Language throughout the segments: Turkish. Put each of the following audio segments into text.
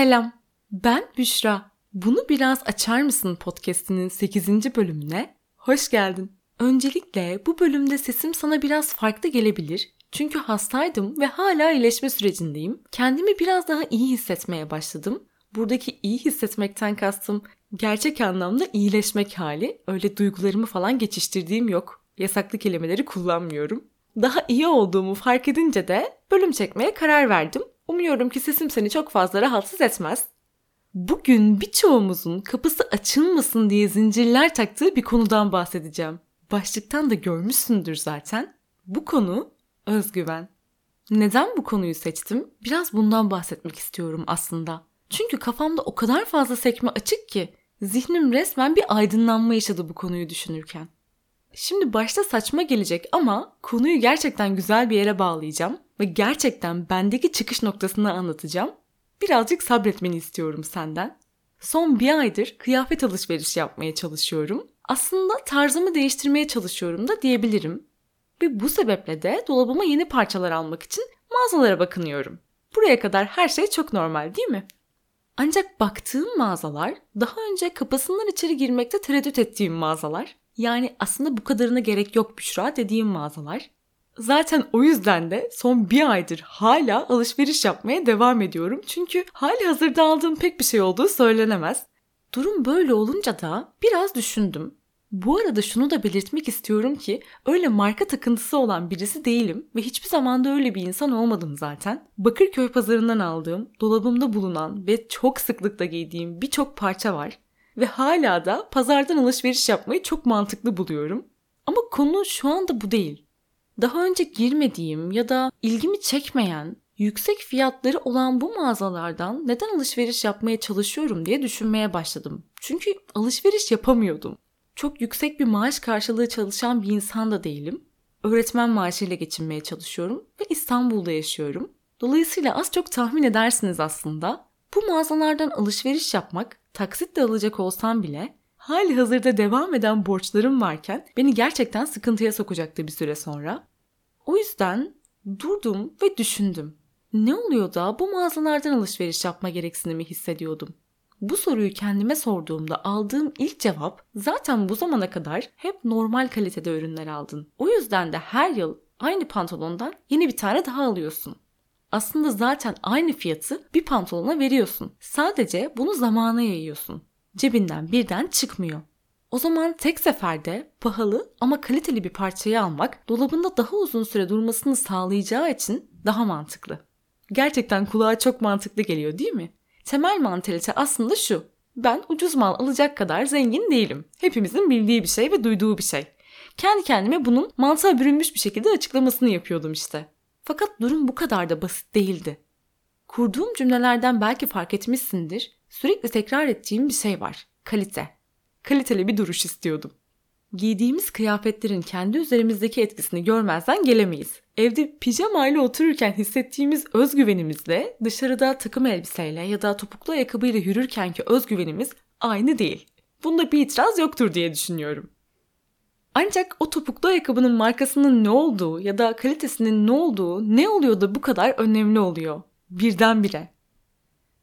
Selam, ben Büşra. Bunu biraz açar mısın podcast'inin 8. bölümüne? Hoş geldin. Öncelikle bu bölümde sesim sana biraz farklı gelebilir. Çünkü hastaydım ve hala iyileşme sürecindeyim. Kendimi biraz daha iyi hissetmeye başladım. Buradaki iyi hissetmekten kastım gerçek anlamda iyileşmek hali. Öyle duygularımı falan geçiştirdiğim yok. Yasaklı kelimeleri kullanmıyorum. Daha iyi olduğumu fark edince de bölüm çekmeye karar verdim. Umuyorum ki sesim seni çok fazla rahatsız etmez. Bugün birçoğumuzun kapısı açılmasın diye zincirler taktığı bir konudan bahsedeceğim. Başlıktan da görmüşsündür zaten. Bu konu özgüven. Neden bu konuyu seçtim? Biraz bundan bahsetmek istiyorum aslında. Çünkü kafamda o kadar fazla sekme açık ki zihnim resmen bir aydınlanma yaşadı bu konuyu düşünürken. Şimdi başta saçma gelecek ama konuyu gerçekten güzel bir yere bağlayacağım ve gerçekten bendeki çıkış noktasını anlatacağım. Birazcık sabretmeni istiyorum senden. Son bir aydır kıyafet alışveriş yapmaya çalışıyorum. Aslında tarzımı değiştirmeye çalışıyorum da diyebilirim. Ve bu sebeple de dolabıma yeni parçalar almak için mağazalara bakınıyorum. Buraya kadar her şey çok normal değil mi? Ancak baktığım mağazalar daha önce kapısından içeri girmekte tereddüt ettiğim mağazalar. Yani aslında bu kadarına gerek yok Büşra dediğim mağazalar. Zaten o yüzden de son bir aydır hala alışveriş yapmaya devam ediyorum. Çünkü hali hazırda aldığım pek bir şey olduğu söylenemez. Durum böyle olunca da biraz düşündüm. Bu arada şunu da belirtmek istiyorum ki öyle marka takıntısı olan birisi değilim ve hiçbir zaman da öyle bir insan olmadım zaten. Bakırköy pazarından aldığım, dolabımda bulunan ve çok sıklıkla giydiğim birçok parça var ve hala da pazardan alışveriş yapmayı çok mantıklı buluyorum. Ama konu şu anda bu değil. Daha önce girmediğim ya da ilgimi çekmeyen, yüksek fiyatları olan bu mağazalardan neden alışveriş yapmaya çalışıyorum diye düşünmeye başladım. Çünkü alışveriş yapamıyordum. Çok yüksek bir maaş karşılığı çalışan bir insan da değilim. Öğretmen maaşıyla geçinmeye çalışıyorum ve İstanbul'da yaşıyorum. Dolayısıyla az çok tahmin edersiniz aslında. Bu mağazalardan alışveriş yapmak, taksitle alacak olsam bile hali hazırda devam eden borçlarım varken beni gerçekten sıkıntıya sokacaktı bir süre sonra. O yüzden durdum ve düşündüm. Ne oluyor da bu mağazalardan alışveriş yapma gereksinimi hissediyordum? Bu soruyu kendime sorduğumda aldığım ilk cevap zaten bu zamana kadar hep normal kalitede ürünler aldın. O yüzden de her yıl aynı pantolondan yeni bir tane daha alıyorsun. Aslında zaten aynı fiyatı bir pantolona veriyorsun. Sadece bunu zamana yayıyorsun. Cebinden birden çıkmıyor. O zaman tek seferde pahalı ama kaliteli bir parçayı almak dolabında daha uzun süre durmasını sağlayacağı için daha mantıklı. Gerçekten kulağa çok mantıklı geliyor değil mi? Temel mantalite aslında şu. Ben ucuz mal alacak kadar zengin değilim. Hepimizin bildiği bir şey ve duyduğu bir şey. Kendi kendime bunun mantığa bürünmüş bir şekilde açıklamasını yapıyordum işte. Fakat durum bu kadar da basit değildi. Kurduğum cümlelerden belki fark etmişsindir. Sürekli tekrar ettiğim bir şey var. Kalite. Kaliteli bir duruş istiyordum. Giydiğimiz kıyafetlerin kendi üzerimizdeki etkisini görmezden gelemeyiz. Evde pijama ile otururken hissettiğimiz özgüvenimizle dışarıda takım elbiseyle ya da topuklu ayakkabıyla yürürkenki özgüvenimiz aynı değil. Bunda bir itiraz yoktur diye düşünüyorum. Ancak o topuklu ayakkabının markasının ne olduğu ya da kalitesinin ne olduğu ne oluyor da bu kadar önemli oluyor. Birdenbire.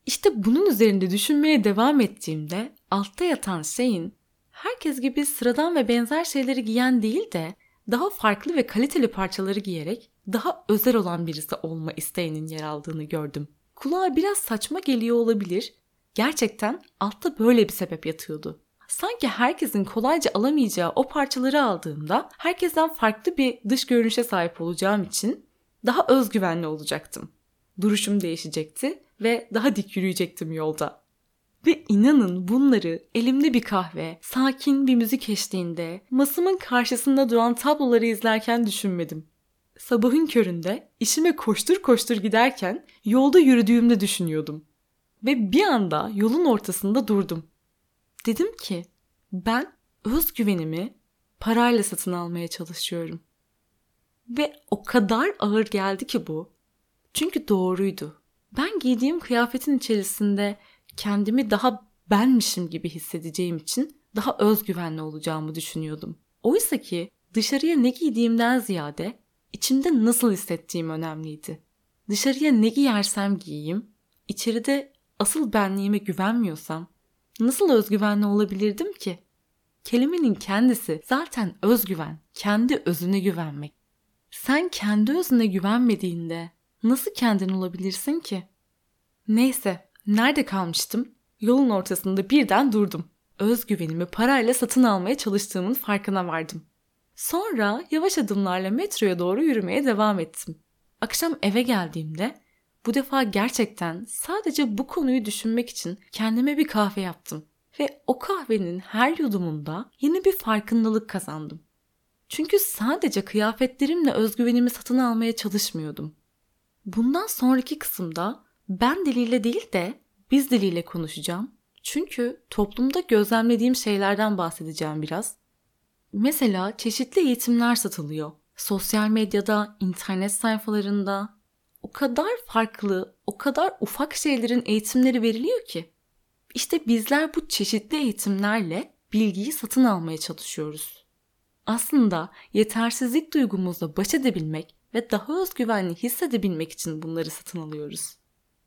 İşte bunun üzerinde düşünmeye devam ettiğimde altta yatan şeyin herkes gibi sıradan ve benzer şeyleri giyen değil de daha farklı ve kaliteli parçaları giyerek daha özel olan birisi olma isteğinin yer aldığını gördüm. Kulağa biraz saçma geliyor olabilir. Gerçekten altta böyle bir sebep yatıyordu. Sanki herkesin kolayca alamayacağı o parçaları aldığımda herkesten farklı bir dış görünüşe sahip olacağım için daha özgüvenli olacaktım. Duruşum değişecekti ve daha dik yürüyecektim yolda. Ve inanın bunları elimde bir kahve, sakin bir müzik eşliğinde, masamın karşısında duran tabloları izlerken düşünmedim. Sabahın köründe işime koştur koştur giderken yolda yürüdüğümde düşünüyordum. Ve bir anda yolun ortasında durdum. Dedim ki ben özgüvenimi parayla satın almaya çalışıyorum. Ve o kadar ağır geldi ki bu. Çünkü doğruydu. Ben giydiğim kıyafetin içerisinde kendimi daha benmişim gibi hissedeceğim için daha özgüvenli olacağımı düşünüyordum. Oysa ki dışarıya ne giydiğimden ziyade içimde nasıl hissettiğim önemliydi. Dışarıya ne giyersem giyeyim, içeride asıl benliğime güvenmiyorsam nasıl özgüvenli olabilirdim ki? Kelimenin kendisi zaten özgüven, kendi özüne güvenmek. Sen kendi özüne güvenmediğinde nasıl kendin olabilirsin ki? Neyse, nerede kalmıştım? Yolun ortasında birden durdum. Özgüvenimi parayla satın almaya çalıştığımın farkına vardım. Sonra yavaş adımlarla metroya doğru yürümeye devam ettim. Akşam eve geldiğimde bu defa gerçekten sadece bu konuyu düşünmek için kendime bir kahve yaptım ve o kahvenin her yudumunda yeni bir farkındalık kazandım. Çünkü sadece kıyafetlerimle özgüvenimi satın almaya çalışmıyordum. Bundan sonraki kısımda ben diliyle değil de biz diliyle konuşacağım. Çünkü toplumda gözlemlediğim şeylerden bahsedeceğim biraz. Mesela çeşitli eğitimler satılıyor. Sosyal medyada, internet sayfalarında o kadar farklı, o kadar ufak şeylerin eğitimleri veriliyor ki. İşte bizler bu çeşitli eğitimlerle bilgiyi satın almaya çalışıyoruz. Aslında yetersizlik duygumuzla baş edebilmek ve daha özgüvenli hissedebilmek için bunları satın alıyoruz.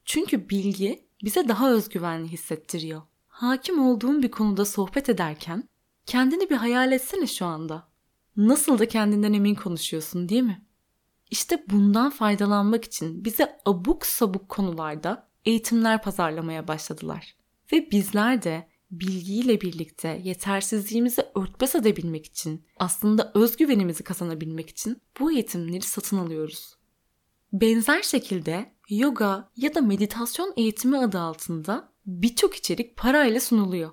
Çünkü bilgi bize daha özgüvenli hissettiriyor. Hakim olduğun bir konuda sohbet ederken kendini bir hayal etsene şu anda. Nasıl da kendinden emin konuşuyorsun değil mi? İşte bundan faydalanmak için bize abuk sabuk konularda eğitimler pazarlamaya başladılar. Ve bizler de bilgiyle birlikte yetersizliğimizi örtbas edebilmek için, aslında özgüvenimizi kazanabilmek için bu eğitimleri satın alıyoruz. Benzer şekilde yoga ya da meditasyon eğitimi adı altında birçok içerik parayla sunuluyor.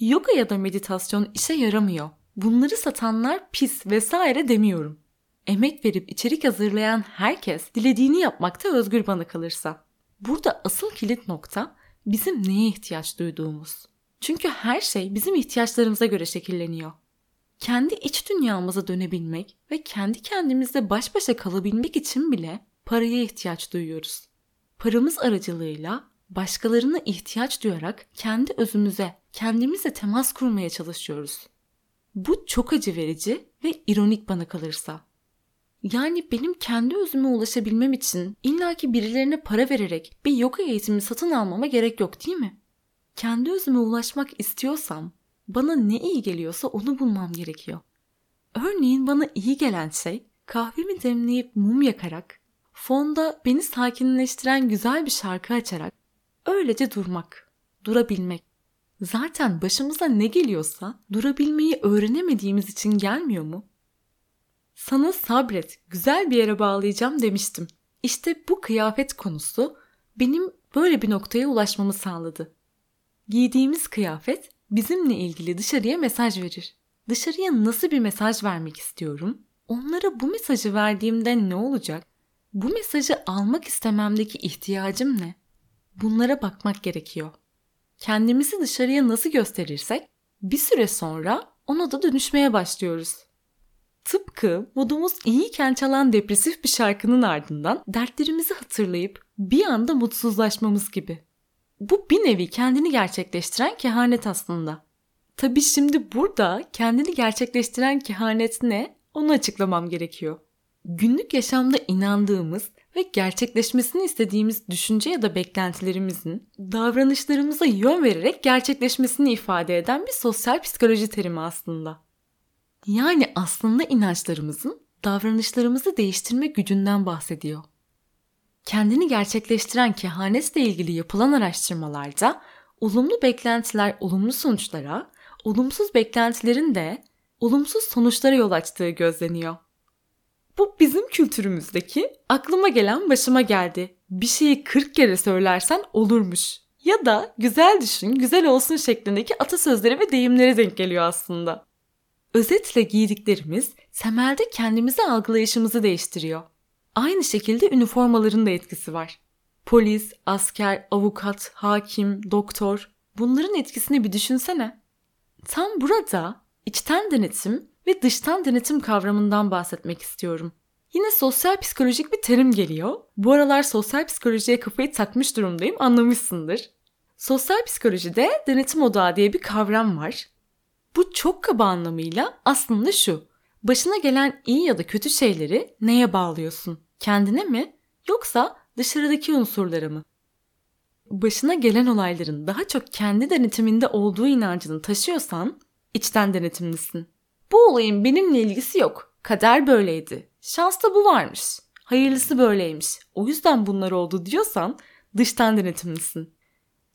Yoga ya da meditasyon işe yaramıyor. Bunları satanlar pis vesaire demiyorum. Emek verip içerik hazırlayan herkes dilediğini yapmakta özgür bana kalırsa. Burada asıl kilit nokta bizim neye ihtiyaç duyduğumuz. Çünkü her şey bizim ihtiyaçlarımıza göre şekilleniyor. Kendi iç dünyamıza dönebilmek ve kendi kendimizle baş başa kalabilmek için bile paraya ihtiyaç duyuyoruz. Paramız aracılığıyla başkalarına ihtiyaç duyarak kendi özümüze, kendimizle temas kurmaya çalışıyoruz. Bu çok acı verici ve ironik bana kalırsa. Yani benim kendi özüme ulaşabilmem için illaki birilerine para vererek bir yoga eğitimi satın almama gerek yok değil mi? Kendi özüme ulaşmak istiyorsam bana ne iyi geliyorsa onu bulmam gerekiyor. Örneğin bana iyi gelen şey kahvemi demleyip mum yakarak, fonda beni sakinleştiren güzel bir şarkı açarak öylece durmak, durabilmek. Zaten başımıza ne geliyorsa durabilmeyi öğrenemediğimiz için gelmiyor mu? Sana sabret, güzel bir yere bağlayacağım demiştim. İşte bu kıyafet konusu benim böyle bir noktaya ulaşmamı sağladı. Giydiğimiz kıyafet bizimle ilgili dışarıya mesaj verir. Dışarıya nasıl bir mesaj vermek istiyorum? Onlara bu mesajı verdiğimde ne olacak? Bu mesajı almak istememdeki ihtiyacım ne? Bunlara bakmak gerekiyor. Kendimizi dışarıya nasıl gösterirsek bir süre sonra ona da dönüşmeye başlıyoruz. Tıpkı modumuz iyiyken çalan depresif bir şarkının ardından dertlerimizi hatırlayıp bir anda mutsuzlaşmamız gibi. Bu bir nevi kendini gerçekleştiren kehanet aslında. Tabi şimdi burada kendini gerçekleştiren kehanet ne onu açıklamam gerekiyor. Günlük yaşamda inandığımız ve gerçekleşmesini istediğimiz düşünce ya da beklentilerimizin davranışlarımıza yön vererek gerçekleşmesini ifade eden bir sosyal psikoloji terimi aslında. Yani aslında inançlarımızın davranışlarımızı değiştirme gücünden bahsediyor. Kendini gerçekleştiren kehanetle ilgili yapılan araştırmalarda olumlu beklentiler olumlu sonuçlara, olumsuz beklentilerin de olumsuz sonuçlara yol açtığı gözleniyor. Bu bizim kültürümüzdeki aklıma gelen başıma geldi. Bir şeyi 40 kere söylersen olurmuş. Ya da güzel düşün, güzel olsun şeklindeki atasözleri ve deyimlere denk geliyor aslında. Özetle giydiklerimiz temelde kendimizi algılayışımızı değiştiriyor. Aynı şekilde üniformaların da etkisi var. Polis, asker, avukat, hakim, doktor bunların etkisini bir düşünsene. Tam burada içten denetim ve dıştan denetim kavramından bahsetmek istiyorum. Yine sosyal psikolojik bir terim geliyor. Bu aralar sosyal psikolojiye kafayı takmış durumdayım anlamışsındır. Sosyal psikolojide denetim odağı diye bir kavram var. Bu çok kaba anlamıyla aslında şu. Başına gelen iyi ya da kötü şeyleri neye bağlıyorsun? Kendine mi yoksa dışarıdaki unsurlara mı? başına gelen olayların daha çok kendi denetiminde olduğu inancını taşıyorsan içten denetimlisin. Bu olayın benimle ilgisi yok. Kader böyleydi. Şansta bu varmış. Hayırlısı böyleymiş. O yüzden bunlar oldu diyorsan dıştan denetimlisin.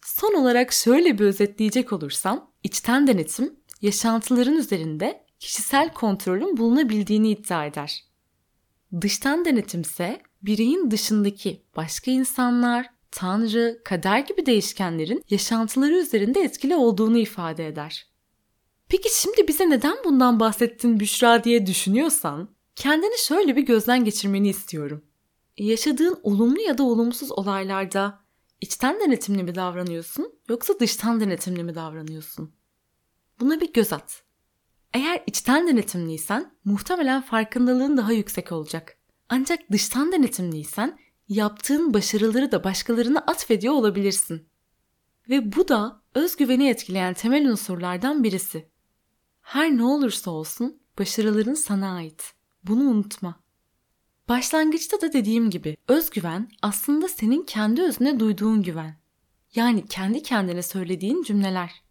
Son olarak şöyle bir özetleyecek olursam, içten denetim yaşantıların üzerinde kişisel kontrolün bulunabildiğini iddia eder. Dıştan denetimse bireyin dışındaki başka insanlar, tanrı, kader gibi değişkenlerin yaşantıları üzerinde etkili olduğunu ifade eder. Peki şimdi bize neden bundan bahsettin Büşra diye düşünüyorsan, kendini şöyle bir gözden geçirmeni istiyorum. Yaşadığın olumlu ya da olumsuz olaylarda içten denetimli mi davranıyorsun yoksa dıştan denetimli mi davranıyorsun? Buna bir göz at. Eğer içten denetimliysen muhtemelen farkındalığın daha yüksek olacak. Ancak dıştan denetimliysen yaptığın başarıları da başkalarına atfediyor olabilirsin. Ve bu da özgüveni etkileyen temel unsurlardan birisi. Her ne olursa olsun başarıların sana ait. Bunu unutma. Başlangıçta da dediğim gibi özgüven aslında senin kendi özüne duyduğun güven. Yani kendi kendine söylediğin cümleler.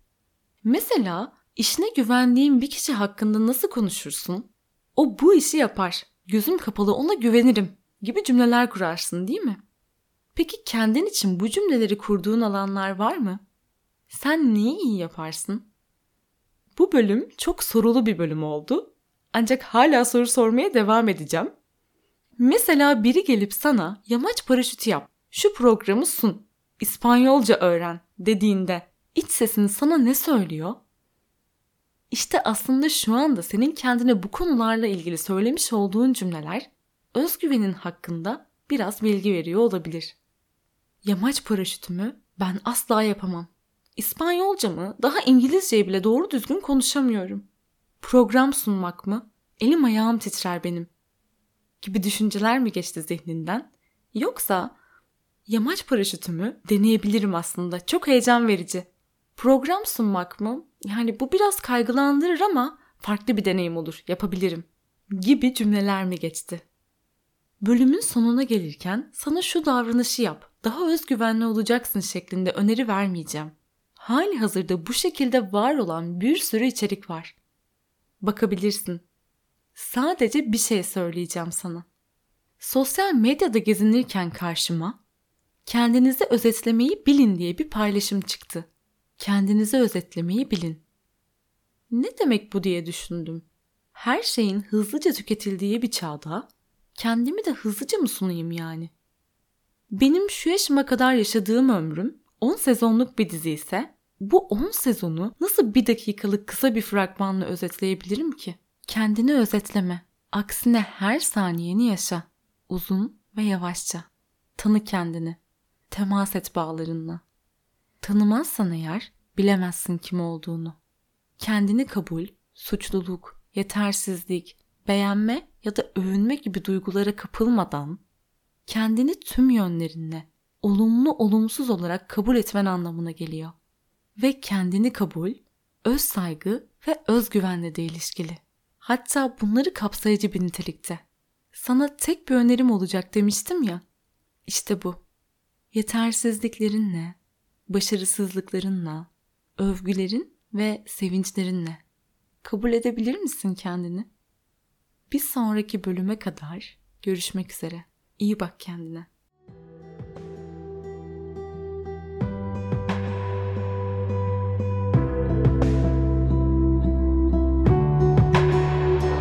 Mesela işine güvendiğin bir kişi hakkında nasıl konuşursun? O bu işi yapar. Gözüm kapalı ona güvenirim gibi cümleler kurarsın değil mi? Peki kendin için bu cümleleri kurduğun alanlar var mı? Sen neyi iyi yaparsın? Bu bölüm çok sorulu bir bölüm oldu. Ancak hala soru sormaya devam edeceğim. Mesela biri gelip sana yamaç paraşütü yap, şu programı sun, İspanyolca öğren dediğinde iç sesin sana ne söylüyor? İşte aslında şu anda senin kendine bu konularla ilgili söylemiş olduğun cümleler özgüvenin hakkında biraz bilgi veriyor olabilir. Yamaç paraşütümü ben asla yapamam. İspanyolca mı? Daha İngilizce bile doğru düzgün konuşamıyorum. Program sunmak mı? Elim ayağım titrer benim. Gibi düşünceler mi geçti zihninden? Yoksa yamaç paraşütümü deneyebilirim aslında. Çok heyecan verici. Program sunmak mı? Yani bu biraz kaygılandırır ama farklı bir deneyim olur. Yapabilirim. Gibi cümleler mi geçti? Bölümün sonuna gelirken sana şu davranışı yap, daha özgüvenli olacaksın şeklinde öneri vermeyeceğim. Hali hazırda bu şekilde var olan bir sürü içerik var. Bakabilirsin. Sadece bir şey söyleyeceğim sana. Sosyal medyada gezinirken karşıma kendinizi özetlemeyi bilin diye bir paylaşım çıktı. Kendinizi özetlemeyi bilin. Ne demek bu diye düşündüm. Her şeyin hızlıca tüketildiği bir çağda kendimi de hızlıca mı sunayım yani? Benim şu yaşıma kadar yaşadığım ömrüm 10 sezonluk bir dizi ise bu 10 sezonu nasıl bir dakikalık kısa bir fragmanla özetleyebilirim ki? Kendini özetleme. Aksine her saniyeni yaşa. Uzun ve yavaşça. Tanı kendini. Temas et bağlarınla. Tanımazsan eğer bilemezsin kim olduğunu. Kendini kabul, suçluluk, yetersizlik, beğenme ya da övünme gibi duygulara kapılmadan kendini tüm yönlerinle olumlu olumsuz olarak kabul etmen anlamına geliyor. Ve kendini kabul, öz saygı ve özgüvenle de ilişkili. Hatta bunları kapsayıcı bir nitelikte. Sana tek bir önerim olacak demiştim ya. İşte bu. Yetersizliklerinle, başarısızlıklarınla, övgülerin ve sevinçlerinle kabul edebilir misin kendini? Bir sonraki bölüme kadar görüşmek üzere. İyi bak kendine.